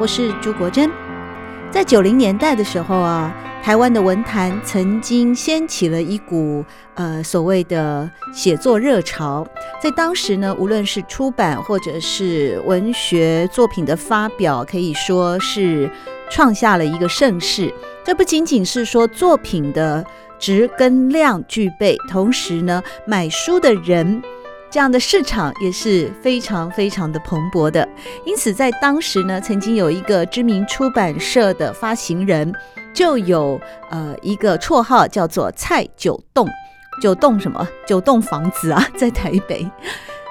我是朱国珍。在九零年代的时候啊，台湾的文坛曾经掀起了一股呃所谓的写作热潮。在当时呢，无论是出版或者是文学作品的发表，可以说是创下了一个盛世。这不仅仅是说作品的质跟量具备，同时呢，买书的人。这样的市场也是非常非常的蓬勃的，因此在当时呢，曾经有一个知名出版社的发行人，就有呃一个绰号叫做蔡九栋，九栋什么？九栋房子啊，在台北。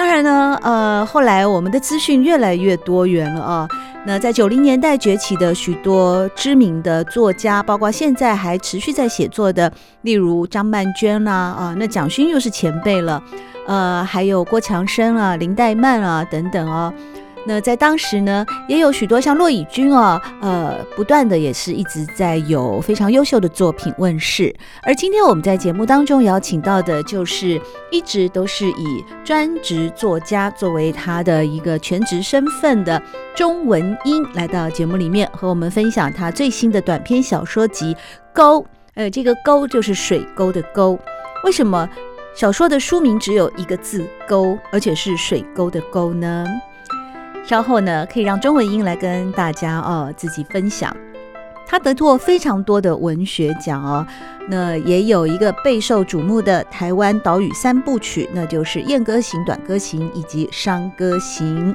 当然呢，呃，后来我们的资讯越来越多元了啊。那在九零年代崛起的许多知名的作家，包括现在还持续在写作的，例如张曼娟啦，啊，那蒋勋又是前辈了。呃，还有郭强生啊、林黛曼啊等等哦。那在当时呢，也有许多像骆以军哦，呃，不断的也是一直在有非常优秀的作品问世。而今天我们在节目当中邀请到的，就是一直都是以专职作家作为他的一个全职身份的钟文英，来到节目里面和我们分享他最新的短篇小说集《沟》。呃，这个“沟”就是水沟的“沟”，为什么？小说的书名只有一个字“沟”，而且是水沟的“沟”呢。稍后呢，可以让钟文英来跟大家哦自己分享。他得过非常多的文学奖哦，那也有一个备受瞩目的台湾岛屿三部曲，那就是《燕歌行》《短歌行》以及《商歌行》。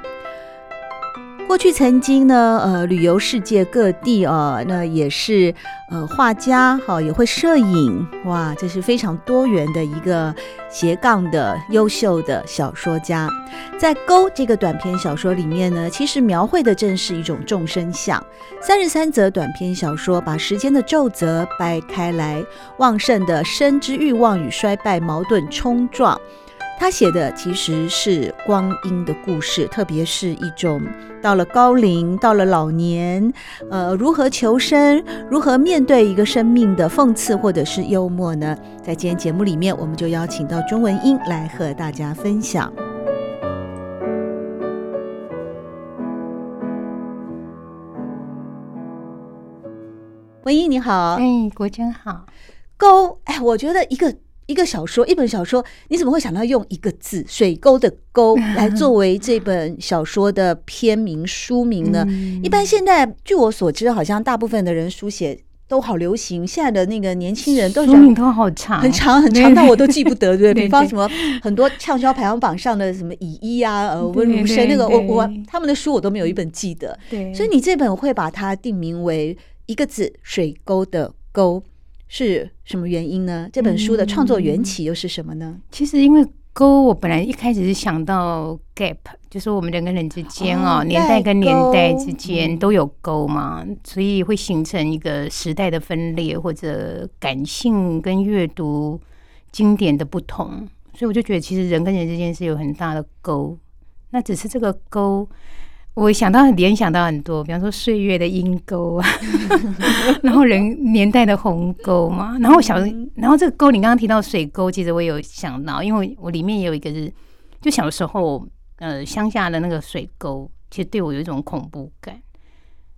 过去曾经呢，呃，旅游世界各地啊，那也是呃画家哈，也会摄影，哇，这是非常多元的一个斜杠的优秀的小说家。在《沟》这个短篇小说里面呢，其实描绘的正是一种众生相。三十三则短篇小说把时间的皱褶掰开来，旺盛的生之欲望与衰败矛盾冲撞。他写的其实是光阴的故事，特别是一种到了高龄、到了老年，呃，如何求生、如何面对一个生命的讽刺或者是幽默呢？在今天节目里面，我们就邀请到钟文英来和大家分享。文英你好，哎，国珍好。高，哎，我觉得一个。一个小说，一本小说，你怎么会想到用一个字“水沟”的“沟 ”来作为这本小说的篇名书名呢？嗯、一般现在，据我所知，好像大部分的人书写都好流行。现在的那个年轻人都书名都好长，很长很长，但我都记不得。对，比方什么很多畅销排行榜上的什么乙一啊、呃温如生那个，我我他们的书我都没有一本记得。对，所以你这本会把它定名为一个字“水沟”的“沟”。是什么原因呢？这本书的创作缘起又是什么呢？嗯、其实因为沟，我本来一开始是想到 gap，就是我们人跟人之间哦，哦年代跟年代之间都有沟嘛，嗯、所以会形成一个时代的分裂，或者感性跟阅读经典的不同，所以我就觉得其实人跟人之间是有很大的沟，那只是这个沟。我想到联想到很多，比方说岁月的阴沟啊，然后人年代的鸿沟嘛，然后小，然后这个沟你刚刚提到水沟，其实我有想到，因为我里面也有一个是，就小时候呃乡下的那个水沟，其实对我有一种恐怖感。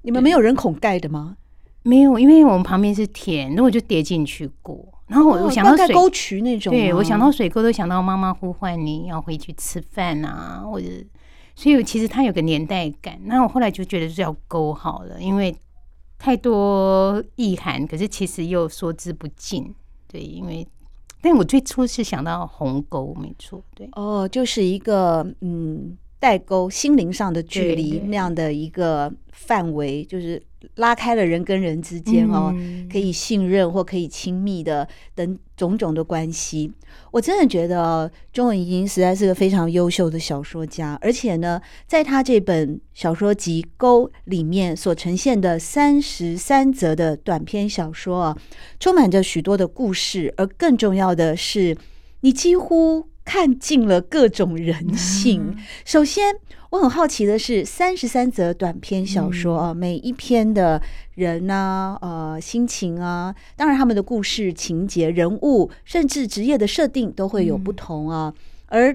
你们没有人孔盖的吗？没有，因为我们旁边是田，那我就跌进去过。然后我我想到水沟渠那种，对，我想到水沟都想到妈妈呼唤你要回去吃饭啊，或者。所以其实它有个年代感，那我后来就觉得是叫勾好了，因为太多意涵，可是其实又说之不尽。对，因为但我最初是想到鸿沟，没错，对，哦，就是一个嗯代沟，心灵上的距离那样的一个范围，就是。拉开了人跟人之间哦，可以信任或可以亲密的等种种的关系。我真的觉得钟文英实在是个非常优秀的小说家，而且呢，在他这本小说集《沟》里面所呈现的三十三则的短篇小说啊，充满着许多的故事，而更重要的是，你几乎看尽了各种人性。首先。我很好奇的是，三十三则短篇小说啊，每一篇的人啊，呃，心情啊，当然他们的故事情节、人物，甚至职业的设定都会有不同啊。而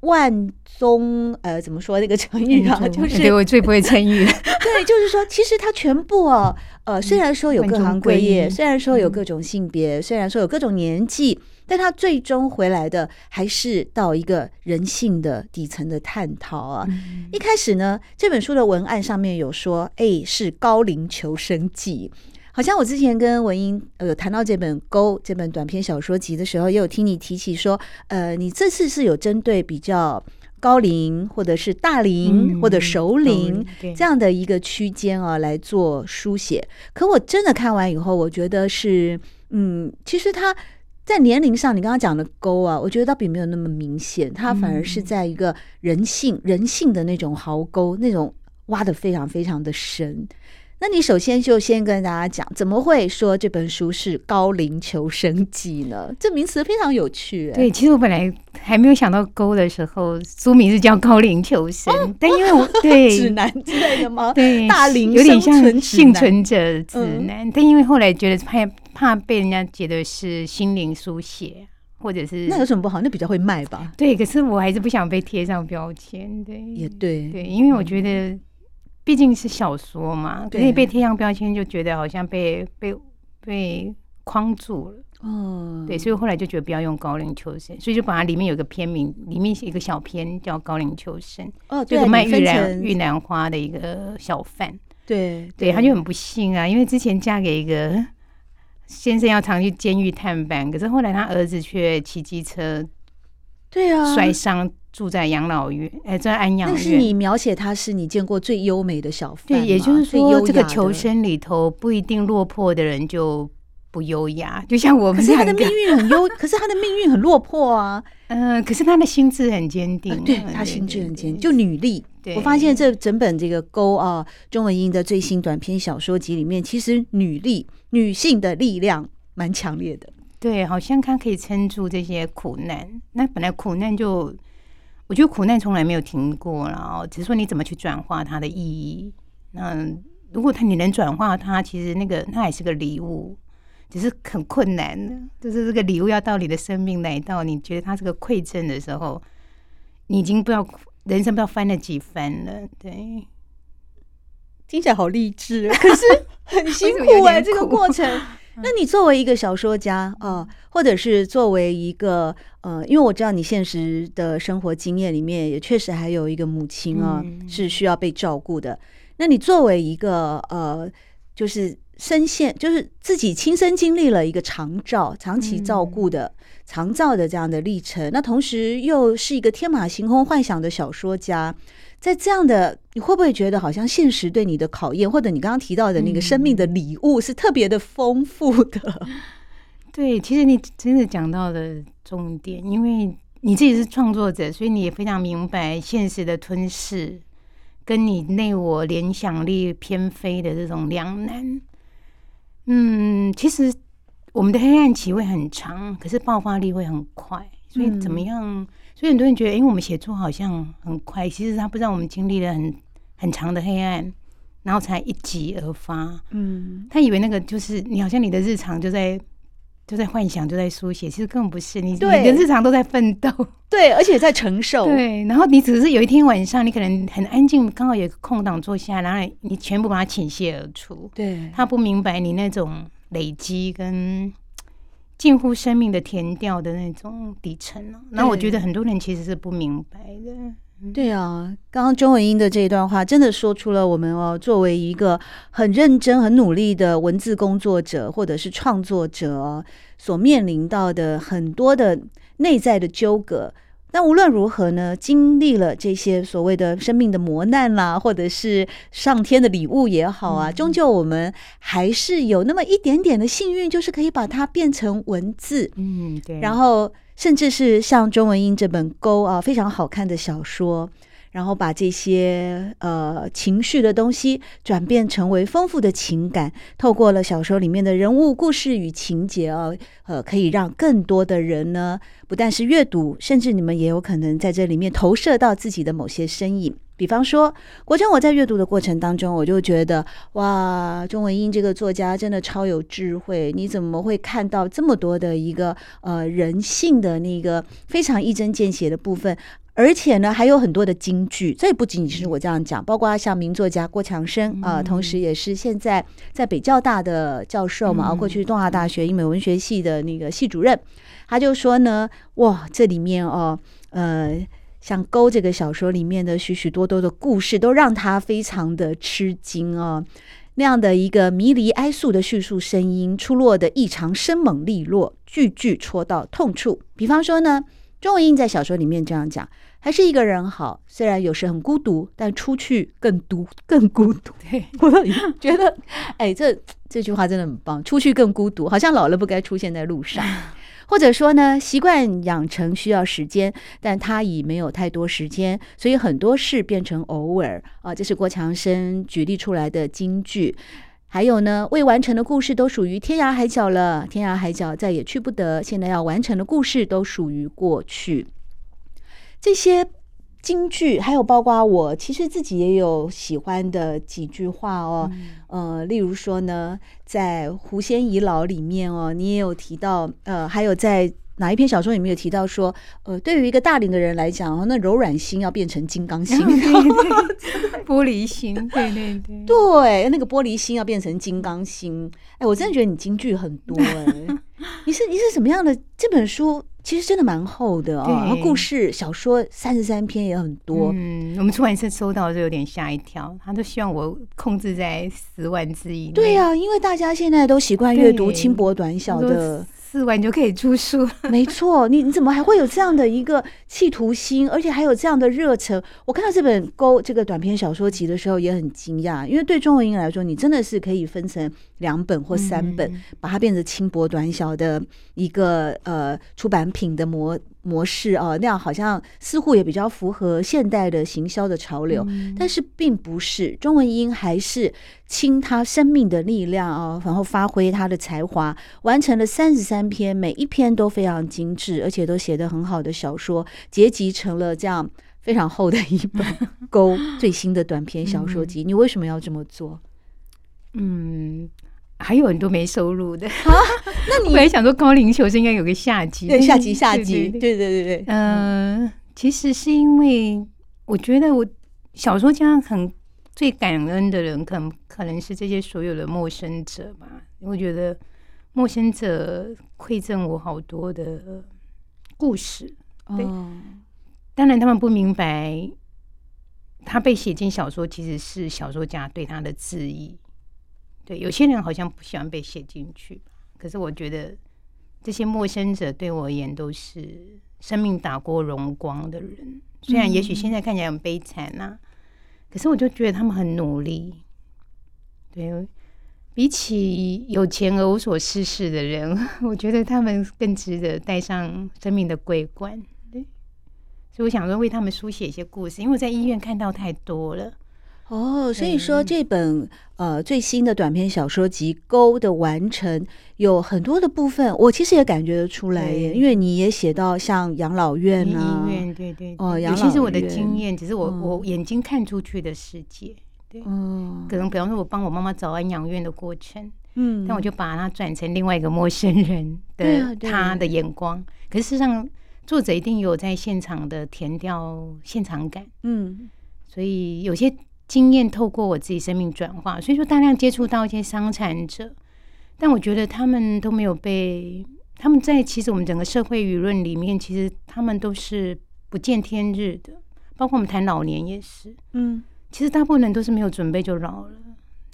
万宗呃，怎么说那个成语啊？就是对我最不会成语。对，就是说，其实它全部哦，呃，虽然说有各行各业，虽然说有各种性别，嗯、虽然说有各种年纪，但它最终回来的还是到一个人性的底层的探讨啊。嗯、一开始呢，这本书的文案上面有说，哎，是高龄求生记。好像我之前跟文英呃有谈到这本《沟》这本短篇小说集的时候，也有听你提起说，呃，你这次是有针对比较高龄或者是大龄、嗯、或者熟龄这样的一个区间啊来做书写。可我真的看完以后，我觉得是，嗯，其实他在年龄上，你刚刚讲的沟啊，我觉得倒并没有那么明显，他反而是在一个人性、嗯、人性的那种壕沟，那种挖的非常非常的深。那你首先就先跟大家讲，怎么会说这本书是高龄求生记呢？这名词非常有趣。对，其实我本来还没有想到勾的时候，书名是叫高龄求生，哦、但因为我 对指南之类的吗？对，大龄有点像幸存者指南。嗯、但因为后来觉得怕怕被人家觉得是心灵书写，或者是那有什么不好？那比较会卖吧？对，可是我还是不想被贴上标签。对，也对，对，因为我觉得。毕竟是小说嘛，可以被贴上标签，就觉得好像被被被框住了。哦，对，所以后来就觉得不要用高龄秋生，所以就把它里面有个片名，里面是一个小片叫《高龄秋生》。哦，对，卖玉兰玉兰花的一个小贩。对对，他就很不幸啊，因为之前嫁给一个 先生，要常去监狱探班，可是后来他儿子却骑机车，对啊，摔伤。住在养老院，哎，在安养院。但是你描写他是你见过最优美的小贩，对，也就是说，这个求生里头不一定落魄的人就不优雅，就像我们。可是他的命运很优，可是他的命运很落魄啊。嗯，可是他的心智很坚定，对，他心智很坚定，就女力。我发现这整本这个勾啊，中文英的最新短篇小说集里面，其实女力、女性的力量蛮强烈的。对，好像他可以撑住这些苦难。那本来苦难就。我觉得苦难从来没有停过，然后只是说你怎么去转化它的意义。那如果他你能转化它，其实那个那也是个礼物，只是很困难的。就是这个礼物要到你的生命来到，你觉得它是个馈赠的时候，你已经不知道人生不知道翻了几番了。对，听起来好励志，可是很辛苦哎、欸，这个过程。那你作为一个小说家啊、呃，或者是作为一个呃，因为我知道你现实的生活经验里面也确实还有一个母亲啊，嗯、是需要被照顾的。那你作为一个呃，就是深陷，就是自己亲身经历了一个长照、长期照顾的、嗯、长照的这样的历程，那同时又是一个天马行空幻想的小说家。在这样的，你会不会觉得好像现实对你的考验，或者你刚刚提到的那个生命的礼物是特别的丰富的？嗯、对，其实你真的讲到了重点，因为你自己是创作者，所以你也非常明白现实的吞噬，跟你内我联想力偏飞的这种两难。嗯，其实我们的黑暗期会很长，可是爆发力会很快，所以怎么样？嗯所以很多人觉得，因为我们写作好像很快，其实他不知道我们经历了很很长的黑暗，然后才一集而发。嗯，他以为那个就是你，好像你的日常就在就在幻想，就在书写，其实根本不是。你对你的日常都在奋斗，对，而且在承受。对，然后你只是有一天晚上，你可能很安静，刚好有个空档坐下，然后你全部把它倾泻而出。对，他不明白你那种累积跟。近乎生命的填调的那种底层，那我觉得很多人其实是不明白的。对啊，刚刚钟文英的这一段话，真的说出了我们哦，作为一个很认真、很努力的文字工作者或者是创作者，所面临到的很多的内在的纠葛。但无论如何呢，经历了这些所谓的生命的磨难啦，或者是上天的礼物也好啊，终究我们还是有那么一点点的幸运，就是可以把它变成文字。嗯，对。然后，甚至是像钟文英这本《沟》啊，非常好看的小说。然后把这些呃情绪的东西转变成为丰富的情感，透过了小说里面的人物故事与情节啊，呃，可以让更多的人呢，不但是阅读，甚至你们也有可能在这里面投射到自己的某些身影。比方说，国珍，我在阅读的过程当中，我就觉得哇，钟文英这个作家真的超有智慧，你怎么会看到这么多的一个呃人性的那个非常一针见血的部分？而且呢，还有很多的金句。这不仅仅是我这样讲，包括像名作家郭强生啊、呃，同时也是现在在北教大的教授嘛，过去东华大学英美文学系的那个系主任，他就说呢，哇，这里面哦，呃，像《勾》这个小说里面的许许多多的故事，都让他非常的吃惊哦。那样的一个迷离哀诉的叙述声音，出落的异常生猛利落，句句戳到痛处。比方说呢，钟文英在小说里面这样讲：还是一个人好，虽然有时很孤独，但出去更独更孤独。对，我都觉得，哎，这这句话真的很棒。出去更孤独，好像老了不该出现在路上。或者说呢，习惯养成需要时间，但他已没有太多时间，所以很多事变成偶尔啊。这是郭强生举例出来的金句。还有呢，未完成的故事都属于天涯海角了，天涯海角再也去不得。现在要完成的故事都属于过去。这些。金句，还有包括我其实自己也有喜欢的几句话哦，嗯、呃，例如说呢，在《狐仙遗老》里面哦，你也有提到，呃，还有在哪一篇小说里面有提到说，呃，对于一个大龄的人来讲，那柔软心要变成金刚心，玻璃心，对对对，对，那个玻璃心要变成金刚心。哎，我真的觉得你金句很多哎，你是你是什么样的这本书？其实真的蛮厚的啊、哦，故事小说三十三篇也很多。嗯，我们出版社收到就有点吓一跳，他都希望我控制在十万字以内。对呀、啊，因为大家现在都习惯阅读轻薄短小的。四万就可以出书，没错。你你怎么还会有这样的一个企图心，而且还有这样的热忱？我看到这本《勾》这个短篇小说集的时候也很惊讶，因为对钟文英来说，你真的是可以分成两本或三本，嗯、把它变成轻薄短小的一个呃出版品的模模式啊，那样好像似乎也比较符合现代的行销的潮流，嗯、但是并不是。钟文英还是倾他生命的力量啊，然后发挥他的才华，完成了三十三篇，每一篇都非常精致，而且都写得很好的小说，结集成了这样非常厚的一本 《勾》最新的短篇小说集。嗯、你为什么要这么做？嗯。还有很多没收入的啊？那你本来想说高龄球是应该有个下集，对，下集下集，对对对对。嗯、呃，其实是因为我觉得我小说家很最感恩的人，可能可能是这些所有的陌生者吧。我觉得陌生者馈赠我好多的故事，对。哦、当然他们不明白，他被写进小说其实是小说家对他的致意。对，有些人好像不喜欢被写进去，可是我觉得这些陌生者对我而言都是生命打过荣光的人。虽然也许现在看起来很悲惨呐、啊，可是我就觉得他们很努力。对，比起有钱而无所事事的人，我觉得他们更值得戴上生命的桂冠。对，所以我想说为他们书写一些故事，因为我在医院看到太多了。哦，所以说这本呃最新的短篇小说集《沟》的完成有很多的部分，我其实也感觉得出来耶，因为你也写到像养老院啊，医院对对哦，养老院，其实我的经验只是我我眼睛看出去的世界，对，可能比方说我帮我妈妈找安养院的过程，嗯，但我就把它转成另外一个陌生人 的他的。眼光，可是事实上作者一定有在现场的填掉现场感，嗯，所以有些。经验透过我自己生命转化，所以说大量接触到一些伤残者，但我觉得他们都没有被他们在其实我们整个社会舆论里面，其实他们都是不见天日的，包括我们谈老年也是，嗯，其实大部分人都是没有准备就老了，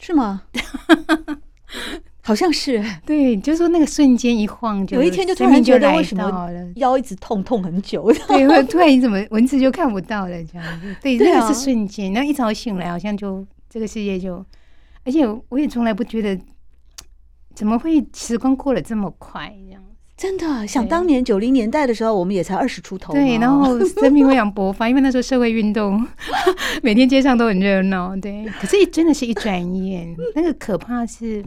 是吗？好像是，对，就是说那个瞬间一晃就，有一天就突然觉得为什么腰一直痛痛很久，对，会突然你怎么文字就看不到了这样子，对，那个是瞬间，然后一早醒来好像就这个世界就，而且我也从来不觉得怎么会时光过得这么快这样，真的，想当年九零年代的时候，我们也才二十出头，对，然后生命非常勃发，因为那时候社会运动 每天街上都很热闹，对，可是真的是一转眼，那个可怕是。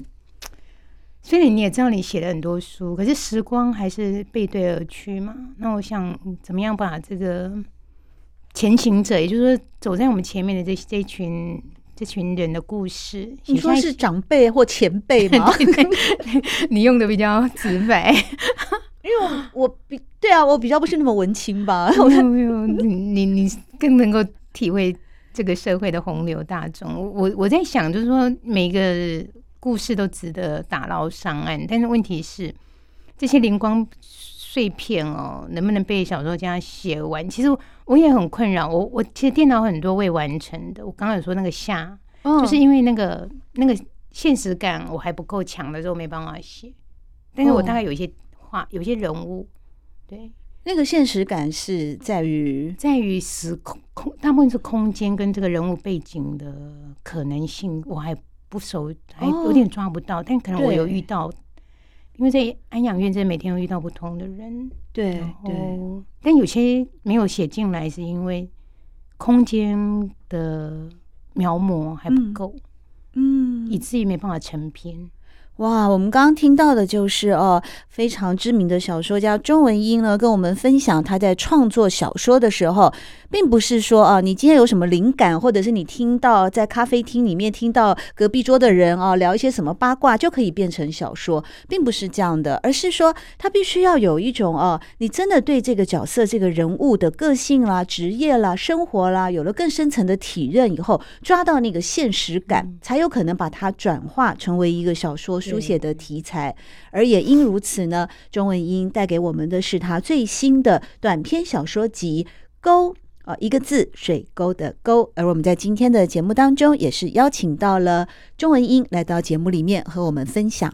所以你也知道，你写了很多书，可是时光还是背对而去嘛。那我想，怎么样把这个前行者，也就是说走在我们前面的这这群这群人的故事，你说是长辈或前辈吗？你用的比较直白，因为我我比对啊，我比较不是那么文青吧？没有没有，你你你更能够体会这个社会的洪流大众。我我在想，就是说每个故事都值得打捞上岸，但是问题是这些灵光碎片哦，能不能被小说家写完？其实我也很困扰。我我其实电脑很多未完成的。我刚刚有说那个下，哦、就是因为那个那个现实感我还不够强的时候没办法写。但是我大概有一些画，有一些人物。对，那个现实感是在于在于时空空，大部分是空间跟这个人物背景的可能性，我还不熟，还有点抓不到。哦、但可能我有遇到，因为在安养院，真的每天有遇到不同的人。对对，但有些没有写进来，是因为空间的描摹还不够，嗯，嗯以至于没办法成篇。哇，我们刚刚听到的就是哦，非常知名的小说家钟文英呢，跟我们分享他在创作小说的时候，并不是说啊，你今天有什么灵感，或者是你听到在咖啡厅里面听到隔壁桌的人啊聊一些什么八卦就可以变成小说，并不是这样的，而是说他必须要有一种哦，你真的对这个角色、这个人物的个性啦、职业啦、生活啦，有了更深层的体认以后，抓到那个现实感，才有可能把它转化成为一个小说。书写的题材，而也因如此呢，钟文英带给我们的是他最新的短篇小说集《沟》啊，一个字，水沟的沟。而我们在今天的节目当中，也是邀请到了钟文英来到节目里面和我们分享。